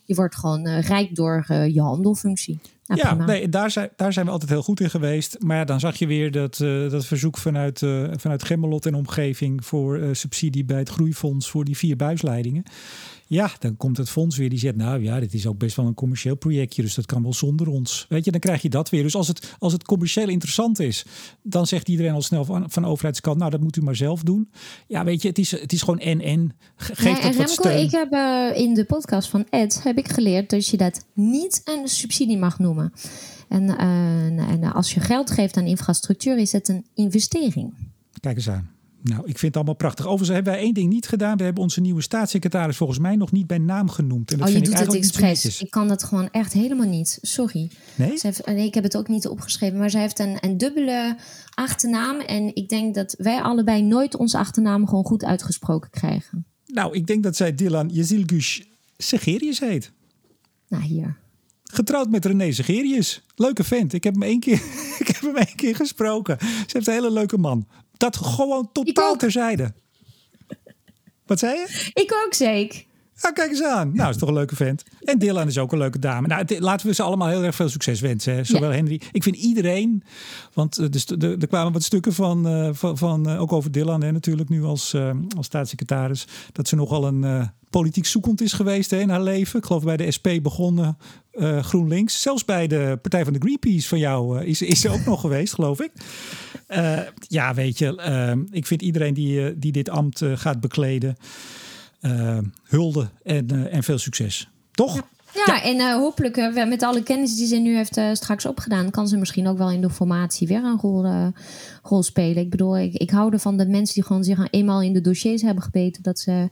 je wordt gewoon uh, rijk door je handelfunctie. Nou, ja, prima. nee, daar, zijn, daar zijn we altijd heel goed in geweest. Maar ja, dan zag je weer dat, eh, dat verzoek vanuit, eh, vanuit Gemmelot en omgeving voor eh, subsidie bij het Groeifonds voor die vier buisleidingen. Ja, dan komt het fonds weer die zegt, nou ja, dit is ook best wel een commercieel projectje, dus dat kan wel zonder ons. Weet je, dan krijg je dat weer. Dus als het, als het commercieel interessant is, dan zegt iedereen al snel van, van overheidskant, nou dat moet u maar zelf doen. Ja, weet je, het is, het is gewoon en-en. Ge- Geef dat en Remco, ik heb eh, in de podcast van Ed heb ik geleerd dat je dat niet een subsidie mag noemen. En, eh, en als je geld geeft aan infrastructuur, is het een investering. Kijk eens aan. Nou, ik vind het allemaal prachtig. Overigens hebben wij één ding niet gedaan. We hebben onze nieuwe staatssecretaris volgens mij nog niet bij naam genoemd. En dat oh, je vind doet ik het expres. Ik kan dat gewoon echt helemaal niet. Sorry. Nee? Ze heeft, nee, ik heb het ook niet opgeschreven. Maar zij heeft een, een dubbele achternaam. En ik denk dat wij allebei nooit onze achternaam gewoon goed uitgesproken krijgen. Nou, ik denk dat zij Dylan Jezilgus Segerius heet. Nou, hier. Getrouwd met René Segerius. Leuke vent. Ik heb hem één keer, ik heb hem één keer gesproken. Ze heeft een hele leuke man. Dat gewoon totaal terzijde. Wat zei je? Ik ook zeker. Ja, kijk eens aan. Nou, is toch een leuke vent. En Dylan is ook een leuke dame. Nou, het- laten we ze allemaal heel erg veel succes wensen. Hè. Zowel Ja. Henry. Ik vind iedereen. Want eh, dus, er kwamen wat stukken van, eh, van, van eh, ook over Dylan hè, natuurlijk nu als, als staatssecretaris. Dat ze nogal een politiek zoekend is geweest hè, in haar leven. Ik geloof bij de SP begonnen GroenLinks. Zelfs bij de Partij van de Greenpeace van jou is, is ze ook nog geweest, geloof ik. Ja, weet je. ik vind iedereen die, die dit ambt gaat bekleden hulde en, eh, en veel succes. Toch? Ja, en eh, hopelijk eh, met alle kennis die ze nu heeft eh, straks opgedaan, kan ze misschien ook wel in de formatie weer een rol, eh, rol spelen. Ik bedoel, ik, ik hou ervan dat mensen die gewoon zich eenmaal in de dossiers hebben gebeten, dat ze,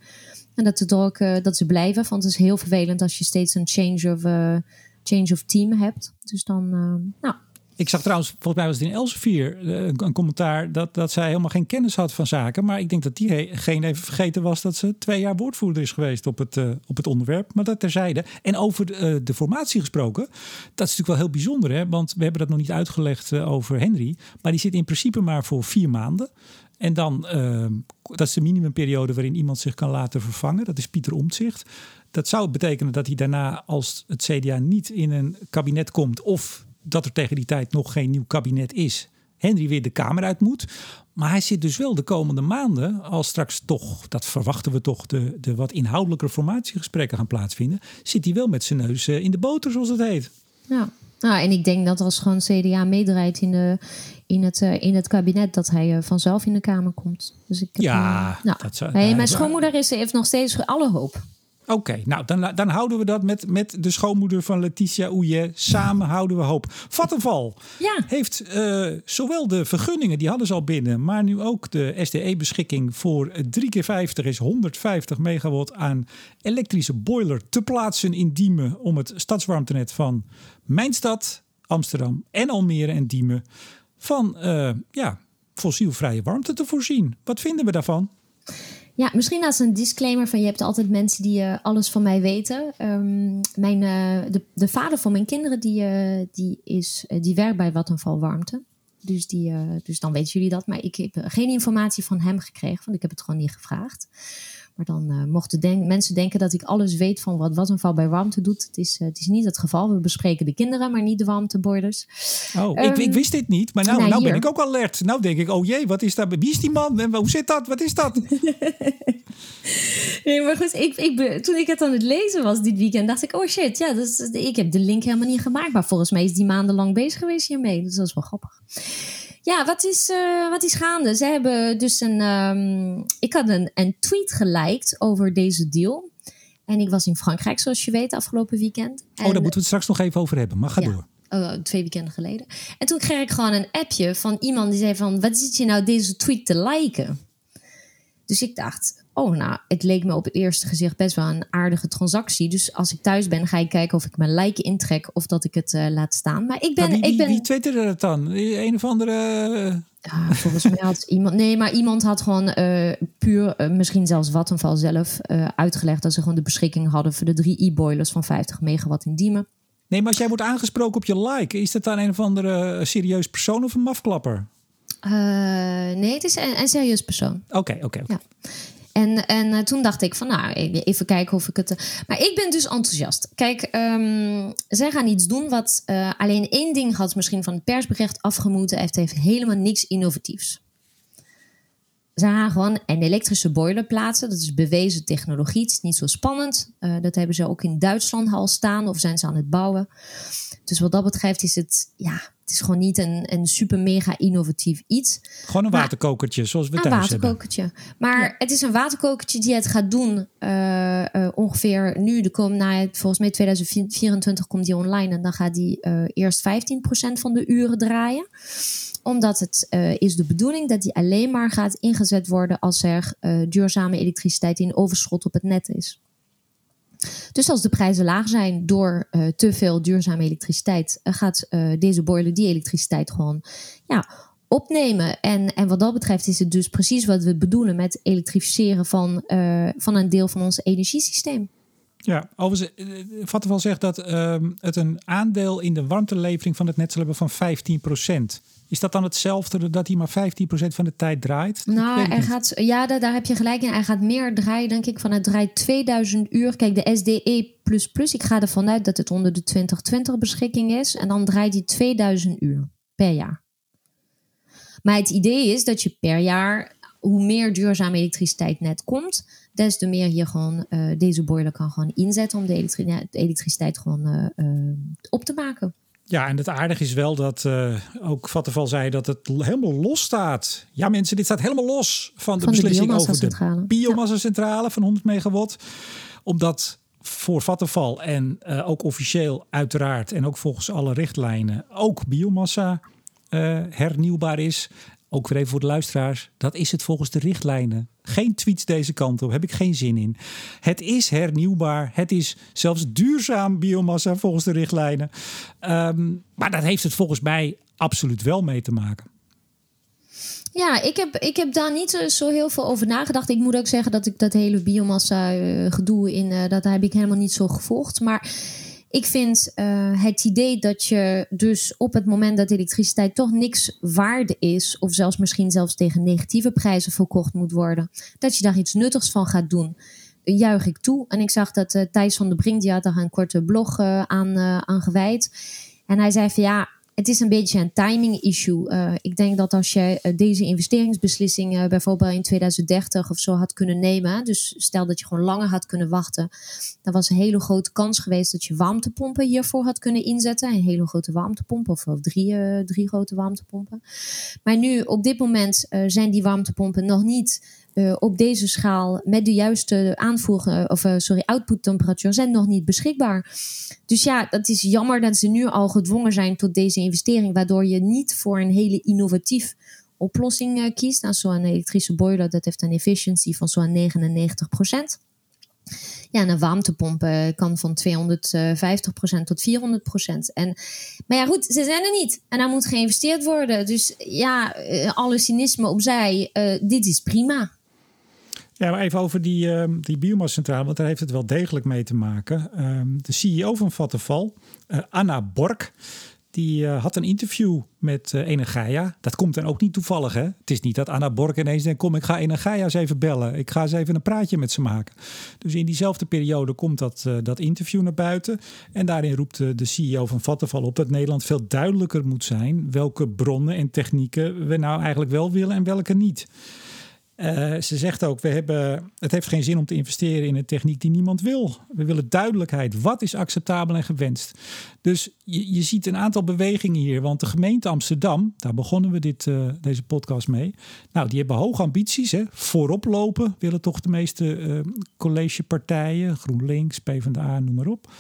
en dat, het er ook, eh, dat ze blijven. Want het is heel vervelend als je steeds een change of, eh, change of team hebt. Dus dan, eh, nou, Ik zag trouwens, volgens mij was het in Elsevier, eh, een, commentaar dat, dat zij helemaal geen kennis had van zaken. Maar ik denk dat diegene even vergeten was dat ze twee jaar woordvoerder is geweest op het, eh, op het onderwerp. Maar dat terzijde. En over de, eh, de formatie gesproken, dat is natuurlijk wel heel bijzonder. Hè? Want we hebben dat nog niet uitgelegd over Henry. Maar die zit in principe maar voor vier maanden. En dan, dat is de minimumperiode waarin iemand zich kan laten vervangen. Dat is Pieter Omtzigt. Dat zou betekenen dat hij daarna, als het CDA niet in een kabinet komt... of dat er tegen die tijd nog geen nieuw kabinet is... Henry weer de Kamer uit moet. Maar hij zit dus wel de komende maanden... als straks toch, dat verwachten we toch... de, de wat inhoudelijke formatiegesprekken gaan plaatsvinden... zit hij wel met zijn neus eh, in de boter, zoals het heet. ja. Nou, en ik denk dat als gewoon CDA meedraait in, de, in, het, eh, in het kabinet, dat hij eh, vanzelf in de Kamer komt. Dus ik heb, Ja, nou, dat zou- nee, mijn schoonmoeder is, heeft nog steeds alle hoop. Oké, nou dan, dan houden we dat met, met de schoonmoeder van Letitia Oeje. Samen houden we hoop. Vattenval Ja. heeft eh, zowel de vergunningen, die hadden ze al binnen, maar nu ook de SDE-beschikking voor 3 keer 50 is 150 megawatt aan elektrische boiler te plaatsen in Diemen om het stadswarmtenet van mijn stad, Amsterdam en Almere en Diemen van eh, ja, fossielvrije warmte te voorzien. Wat vinden we daarvan? Ja, misschien als een disclaimer van je hebt altijd mensen die eh, alles van mij weten. Ehm, mijn, eh, de, de vader van mijn kinderen die, eh, die, is, die werkt bij Vattenfall Warmte. Dus, die, dus dan weten jullie dat. Maar ik heb geen informatie van hem gekregen, want ik heb het gewoon niet gevraagd. Maar dan eh, mochten denk- mensen denken dat ik alles weet van wat Vattenfall bij warmte doet. Het is, eh, het is niet het geval. We bespreken de kinderen, maar niet de warmteboilers. Oh, ik, ik Ehm, wist dit niet, maar nou, nou, nou ben ik ook alert. Nou denk ik, oh jee, wat is dat? Wie is die man? En hoe zit dat? Wat is dat? Nee, maar goed, ik, ik, toen ik het aan het lezen was dit weekend, dacht ik, oh shit, ja, dat is, ik heb de link helemaal niet gemaakt. Maar volgens mij is die maandenlang bezig geweest hiermee. Dus dat is wel grappig. Ja, wat is, eh, wat is gaande? Ze hebben dus een. ehm, ik had een, een tweet geliked over deze deal. En ik was in Frankrijk, zoals je weet, afgelopen weekend. Oh, daar moeten we het straks nog even over hebben. Maar ga Ja. door. Oh, twee weekenden geleden. En toen kreeg ik gewoon een appje van iemand die zei van... wat zit je nou deze tweet te liken? Dus ik dacht, oh nou, het leek me op het eerste gezicht best wel een aardige transactie. Dus als ik thuis ben, ga ik kijken of ik mijn like intrek of dat ik het eh, laat staan. Maar ik ben... Nou, wie, wie, ik ben wie twitterde dat dan? Een of andere... eh, Ja, volgens mij had iemand. Nee, maar iemand had gewoon eh, puur, misschien zelfs Vattenfall zelf, uitgelegd dat ze gewoon de beschikking hadden voor de drie e-boilers van 50 megawatt in Diemen. Nee, maar als jij wordt aangesproken op je like, is dat dan een of andere serieus persoon of een mafklapper? Nee, het is een, een serieus persoon. Oké, oké. oké. Ja. En, en eh, toen dacht ik van, nou, e-, even kijken of ik het... eh, Maar ik ben dus enthousiast. Kijk, ehm, zij gaan iets doen wat eh, alleen één ding had misschien van het persbericht afgemoeten. Het heeft helemaal niks innovatiefs. Ze gaan gewoon een elektrische boiler plaatsen. Dat is bewezen technologie. Het is niet zo spannend. Dat hebben ze ook in Duitsland al staan of zijn ze aan het bouwen. Dus wat dat betreft is het, ja, het is gewoon niet een, een super mega innovatief iets. Gewoon een Maar- waterkokertje, zoals we Een thuis hebben. waterkokertje. Maar het is een waterkokertje die het gaat doen eh, eh, ongeveer nu. De kom, nou, volgens mij 2024 komt die online. En dan gaat die eh, eerst 15% van de uren draaien. Omdat het is de bedoeling dat die alleen maar gaat ingezet worden als er duurzame elektriciteit in overschot op het net is. Dus als de prijzen laag zijn door eh, te veel duurzame elektriciteit, eh, gaat eh, deze boiler die elektriciteit gewoon ja, opnemen. En, en wat dat betreft is het dus precies wat we bedoelen met elektrificeren van, van een deel van ons energiesysteem. Ja, overigens, Vattenfall zegt dat ehm, het een aandeel in de warmtelevering van het net zal hebben van 15%. Is dat dan hetzelfde dat hij maar 15% van de tijd draait? Nou, niet. gaat, ja, daar, daar heb je gelijk in. Hij gaat meer draaien, denk ik, van het draait 2000 uur. Kijk, de SDE++, ik ga ervan uit dat het onder de 2020 beschikking is. En dan draait hij 2000 uur per jaar. Maar het idee is dat je per jaar, hoe meer duurzame elektriciteit net komt, des te meer je gewoon eh, deze boiler kan gewoon inzetten om de, elektriciteit gewoon eh, eh, op te maken. Ja, en het aardige is wel dat eh, ook Vattenfall zei dat het helemaal los staat. Ja, mensen, dit staat helemaal los van de Van de beslissing over de biomassa-centrale. van 100 megawatt. Omdat voor Vattenfall en eh, ook officieel uiteraard en ook volgens alle richtlijnen ook biomassa eh, hernieuwbaar is. Ook weer even voor de luisteraars. Dat is het volgens de richtlijnen. Geen tweets deze kant op. Heb ik geen zin in. Het is hernieuwbaar. Het is zelfs duurzaam biomassa volgens de richtlijnen. Ehm, maar dat heeft het volgens mij absoluut wel mee te maken. Ja, ik heb, ik heb daar niet zo- zo heel veel over nagedacht. Ik moet ook zeggen dat ik dat hele biomassa eh, gedoe in, eh, dat heb ik helemaal niet zo gevolgd. Maar ik vind eh, het idee dat je dus op het moment dat elektriciteit toch niks waard is, of zelfs misschien zelfs tegen negatieve prijzen verkocht moet worden, dat je daar iets nuttigs van gaat doen. Juich ik toe. En ik zag dat eh, Thijs van der Brink, die had daar een korte blog eh, aan, eh, aan gewijd. En hij zei van ja, het is een beetje een timing issue. Eh, ik denk dat als je eh, deze investeringsbeslissing eh, bijvoorbeeld in 2030 of zo had kunnen nemen, dus stel dat je gewoon langer had kunnen wachten, dan was een hele grote kans geweest dat je warmtepompen hiervoor had kunnen inzetten. Een hele grote warmtepomp of, drie, drie grote warmtepompen. Maar nu, op dit moment, zijn die warmtepompen nog niet eh, op deze schaal met de juiste aanvoer, of eh, sorry, output-temperatuur zijn nog niet beschikbaar. Dus ja, dat is jammer dat ze nu al gedwongen zijn tot deze investering, waardoor je niet voor een hele innovatief oplossing eh, kiest. Nou, zo'n elektrische boiler, dat heeft een efficiency van zo'n 99% Ja, en een warmtepomp kan van 250% tot 400%. En, maar ja, goed, ze zijn er niet. En daar moet geïnvesteerd worden. Dus ja, alle cynisme opzij, dit is prima. Ja, maar even over die, ehm die biomassa-centrale, want daar heeft het wel degelijk mee te maken. Ehm, de CEO van Vattenfall, eh, Anna Bork, die eh, had een interview met eh Energia. Dat komt dan ook niet toevallig, hè? Het is niet dat Anna Bork ineens denkt, kom, ik ga Energia eens even bellen. Ik ga eens even een praatje met ze maken. Dus in diezelfde periode komt dat, dat interview naar buiten. En daarin roept de CEO van Vattenfall op dat Nederland veel duidelijker moet zijn welke bronnen en technieken we nou eigenlijk wel willen en welke niet. Eh, ze zegt ook, we hebben, het heeft geen zin om te investeren in een techniek die niemand wil. We willen duidelijkheid. Wat is acceptabel en gewenst? Dus je, je ziet een aantal bewegingen hier. Want de gemeente Amsterdam, daar begonnen we dit, eh, deze podcast mee. Nou, die hebben hoge ambities. Hè? Voorop lopen willen toch de meeste eh, collegepartijen. GroenLinks, PvdA, noem maar op.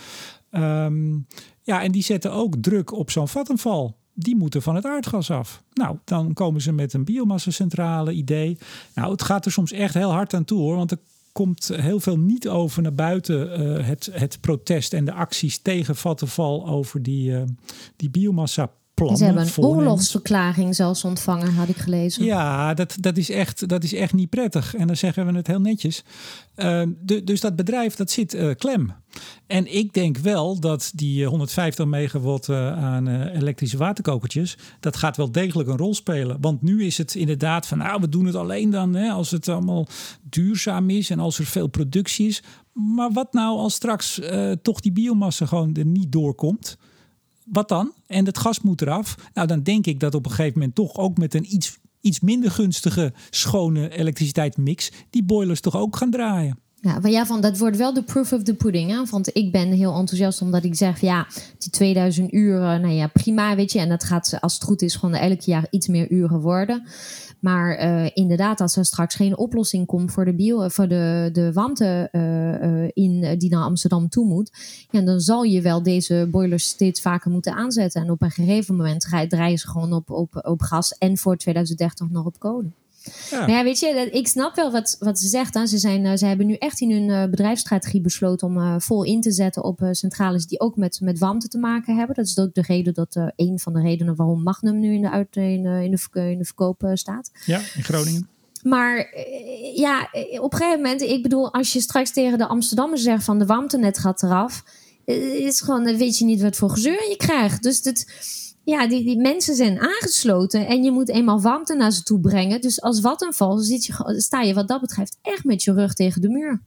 Ehm, ja, en die zetten ook druk op zo'n vattenval. Die moeten van het aardgas af. Nou, dan komen ze met een biomassa-centrale idee. Nou, het gaat er soms echt heel hard aan toe hoor. Want er komt heel veel niet over naar buiten. eh, het, het protest en de acties tegen Vattenval over die, eh, die biomassa plannen. Ze hebben een oorlogsverklaring zelfs ontvangen, had ik gelezen. Ja, dat, dat, is echt, dat is echt niet prettig. En dan zeggen we het heel netjes. Uh, de, dus dat bedrijf, dat zit uh, klem. En ik denk wel dat die 150 megawatt uh, aan elektrische waterkokertjes... dat gaat wel degelijk een rol spelen. Want nu is het inderdaad van... nou, we doen het alleen dan hè, als het allemaal duurzaam is... en als er veel productie is. Maar wat nou als straks toch die biomassa gewoon er niet doorkomt wat dan? En het gas moet eraf. Nou, dan denk ik dat op een gegeven moment toch ook met een iets, iets minder gunstige schone elektriciteitsmix die boilers toch ook gaan draaien. Ja, maar ja, van, dat wordt wel de proof of the pudding. Hè? Want ik ben heel enthousiast omdat ik zeg, ja, die 2000 uren, nou ja, prima, weet je. En dat gaat, als het goed is, gewoon elk jaar iets meer uren worden. Maar uh, inderdaad, als er straks geen oplossing komt voor de, bio, voor de, de warmte uh, uh, in, die naar Amsterdam toe moet, ja, dan zal je wel deze boilers steeds vaker moeten aanzetten. En op een gegeven moment draaien ze gewoon op, op, op gas en voor 2030 nog op kolen. Ja. Maar ja, weet je, ik snap wel wat, wat ze zegt. Hè. Ze, zijn, ze hebben nu echt in hun bedrijfsstrategie besloten om uh, vol in te zetten op uh, centrales die ook met, met warmte te maken hebben. Dat is ook de reden dat uh, een van de redenen waarom Magnum nu in de, uit, in, in de, in de verkoop staat. Ja, in Groningen. Maar ja, op een gegeven moment, ik bedoel, als je straks tegen de Amsterdammers zegt van de warmtenet gaat eraf, is gewoon, weet je niet wat voor gezeur je krijgt. Dus dat ja, die, die mensen zijn aangesloten en je moet eenmaal warmte naar ze toe brengen. Dus als wat een val, zit je, sta je wat dat betreft echt met je rug tegen de muur.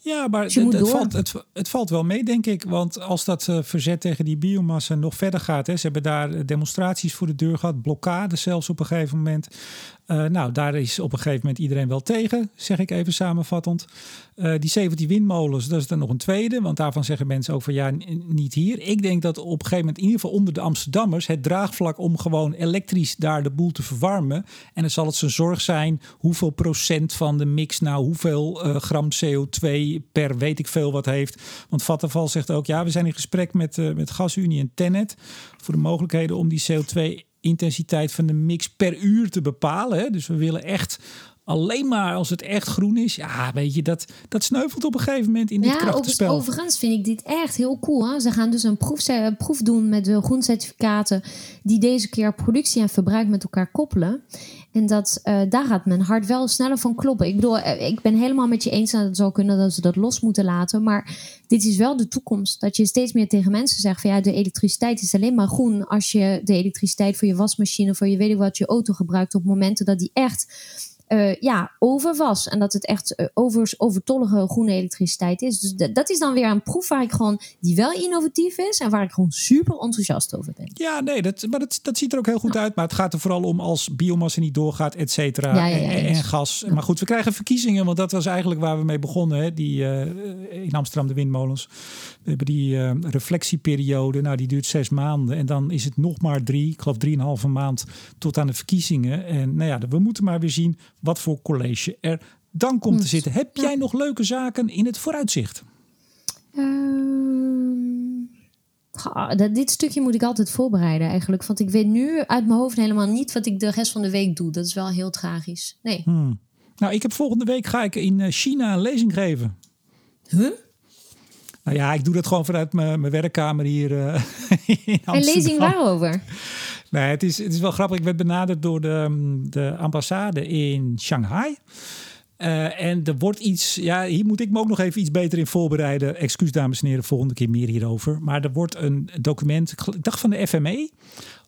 Ja, maar dus het, het, valt, het, het, valt wel mee, denk ik. Want als dat uh, verzet tegen die biomassa nog verder gaat. Hè, ze hebben daar demonstraties voor de deur gehad, blokkade zelfs op een gegeven moment. Uh, nou, daar is op een gegeven moment iedereen wel tegen, zeg ik even samenvattend. Uh, die 17 windmolens, dat is dan nog een tweede. Want daarvan zeggen mensen ook van ja, niet hier. Ik denk dat op een gegeven moment, in ieder geval onder de Amsterdammers, het draagvlak om gewoon elektrisch daar de boel te verwarmen. En dan zal het zijn zorg zijn hoeveel procent van de mix nou hoeveel uh, gram CO2 per weet ik veel wat heeft. Want Vattenval zegt ook ja, we zijn in gesprek met, met GasUnie en Tennet voor de mogelijkheden om die CO2 intensiteit van de mix per uur te bepalen. Hè? Dus we willen echt alleen maar als het echt groen is. Ja, weet je, dat, dat sneuvelt op een gegeven moment in dit ja, krachtenspel. Overigens vind ik dit echt heel cool. Hè? Ze gaan dus een proef, een proef doen met de groencertificaten... die deze keer productie en verbruik met elkaar koppelen. En dat, uh, daar gaat mijn hart wel sneller van kloppen. Ik bedoel, ik ben helemaal met je eens dat het zou kunnen dat ze dat los moeten laten. Maar dit is wel de toekomst. Dat je steeds meer tegen mensen zegt van ja, de elektriciteit is alleen maar groen als je de elektriciteit voor je wasmachine, voor je weet ik wat, je auto gebruikt op momenten dat die echt uh, ja, over was. En dat het echt uh, over, overtollige groene elektriciteit is. Dus dat is dan weer een proef waar ik gewoon, die wel innovatief is en waar ik gewoon super enthousiast over ben. Ja, nee, dat, maar dat, dat ziet er ook heel goed uit. Maar het gaat er vooral om als biomassa niet doorgaat, et cetera. Ja, ja, ja, en, en, gas. Maar goed, we krijgen verkiezingen, want dat was eigenlijk waar we mee begonnen. Hè? Die, uh, in Amsterdam de windmolens. We hebben die reflectieperiode, nou die duurt zes maanden. En dan is het nog maar drie, ik geloof drieënhalve maand tot aan de verkiezingen. En nou ja, we moeten maar weer zien wat voor college er dan komt te zitten. Heb jij nog leuke zaken in het vooruitzicht? Uh, dit stukje moet ik altijd voorbereiden eigenlijk. Want ik weet nu uit mijn hoofd helemaal niet wat ik de rest van de week doe. Dat is wel heel tragisch. Nee. Hmm. Nou, ik heb volgende week ga ik in eh, China een lezing geven. Huh? Nou ja, ik doe dat gewoon vanuit mijn, mijn werkkamer hier uh, in Amsterdam. Een lezing waarover? Nee, het is, het is wel grappig. Ik werd benaderd door de, de ambassade in Shanghai. Uh, en er wordt iets, ja, hier moet ik me ook nog even iets beter in voorbereiden. Excuus, dames en heren, volgende keer meer hierover. Maar er wordt een document, ik dacht van de FME,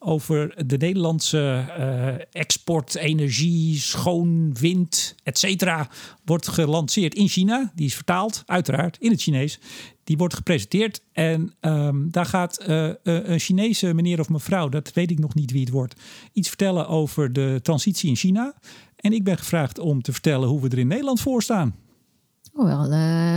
over de Nederlandse uh, export, energie, schoon, wind, et cetera, wordt gelanceerd in China. Die is vertaald, uiteraard, in het Chinees. Die wordt gepresenteerd en um, daar gaat uh, een Chinese meneer of mevrouw, dat weet ik nog niet wie het wordt, iets vertellen over de transitie in China. En ik ben gevraagd om te vertellen hoe we er in Nederland voor staan. Oh, wel,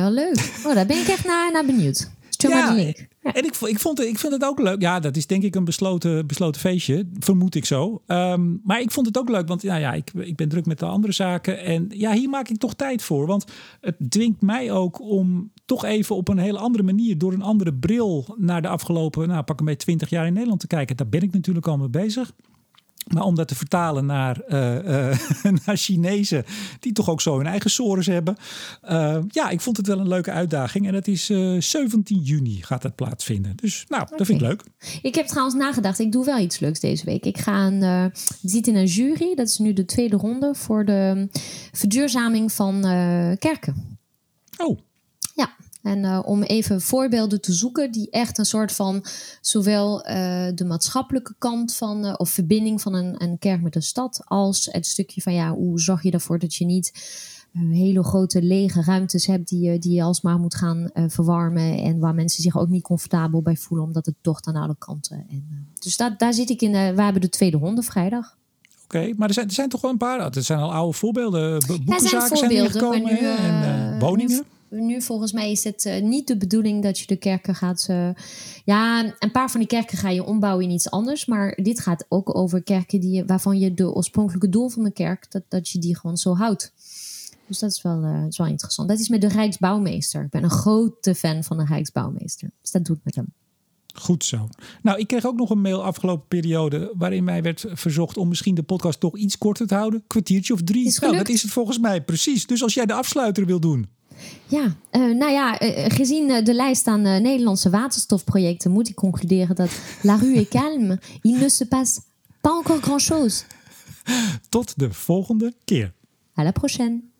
wel leuk. Oh, daar ben ik echt naar, naar benieuwd. Ja, maar. En ik, ik, vond, ik vind het ook leuk. Ja, dat is denk ik een besloten, besloten feestje. Vermoed ik zo. Um, maar ik vond het ook leuk, want ja, ja, ik, ik ben druk met de andere zaken. En ja, hier maak ik toch tijd voor. Want het dwingt mij ook om toch even op een hele andere manier... door een andere bril naar de afgelopen, nou, pak een beetje 20 jaar in Nederland te kijken. Daar ben ik natuurlijk al mee bezig. Maar om dat te vertalen naar, uh, uh, naar Chinezen, die toch ook zo hun eigen sores hebben. Uh, ja, ik vond het wel een leuke uitdaging. En dat is 17 juni gaat dat plaatsvinden. Dus nou, okay. dat vind ik leuk. Ik heb trouwens nagedacht, ik doe wel iets leuks deze week. Ik ga een, zit in een jury, dat is nu de tweede ronde, voor de verduurzaming van kerken. Oh. Ja, en uh, om even voorbeelden te zoeken die echt een soort van zowel uh, de maatschappelijke kant van uh, of verbinding van een, een kerk met een stad, als het stukje van ja, hoe zorg je ervoor dat je niet hele grote lege ruimtes hebt die je, die je alsmaar moet gaan verwarmen en waar mensen zich ook niet comfortabel bij voelen omdat het tocht aan alle kanten. En, dus daar, daar zit ik in. we hebben de tweede ronde vrijdag. Oké, okay, maar er zijn, er zijn toch wel een paar. Er zijn al oude voorbeelden. Boekenzaken zijn, zijn gekomen nu, en woningen nu volgens mij is het uh, niet de bedoeling dat je de kerken gaat. Uh, ja, een paar van die kerken ga je ombouwen in iets anders. Maar dit gaat ook over kerken die, waarvan je de oorspronkelijke doel van de kerk, dat, dat je die gewoon zo houdt. Dus dat is, wel, uh, is wel interessant. Dat is met de Rijksbouwmeester. Ik ben een grote fan van de Rijksbouwmeester. Dus dat doe ik met hem. Goed zo. Nou, ik kreeg ook nog een mail afgelopen periode waarin mij werd verzocht om misschien de podcast toch iets korter te houden. Kwartiertje of drie. Nou, dat is het volgens mij precies. Dus als jij de afsluiter wil doen. Ja, uh, nou ja, uh, gezien uh, de lijst aan Nederlandse waterstofprojecten moet ik concluderen dat La Rue est calme. Il ne se passe pas encore grand chose. Tot de volgende keer. À la prochaine.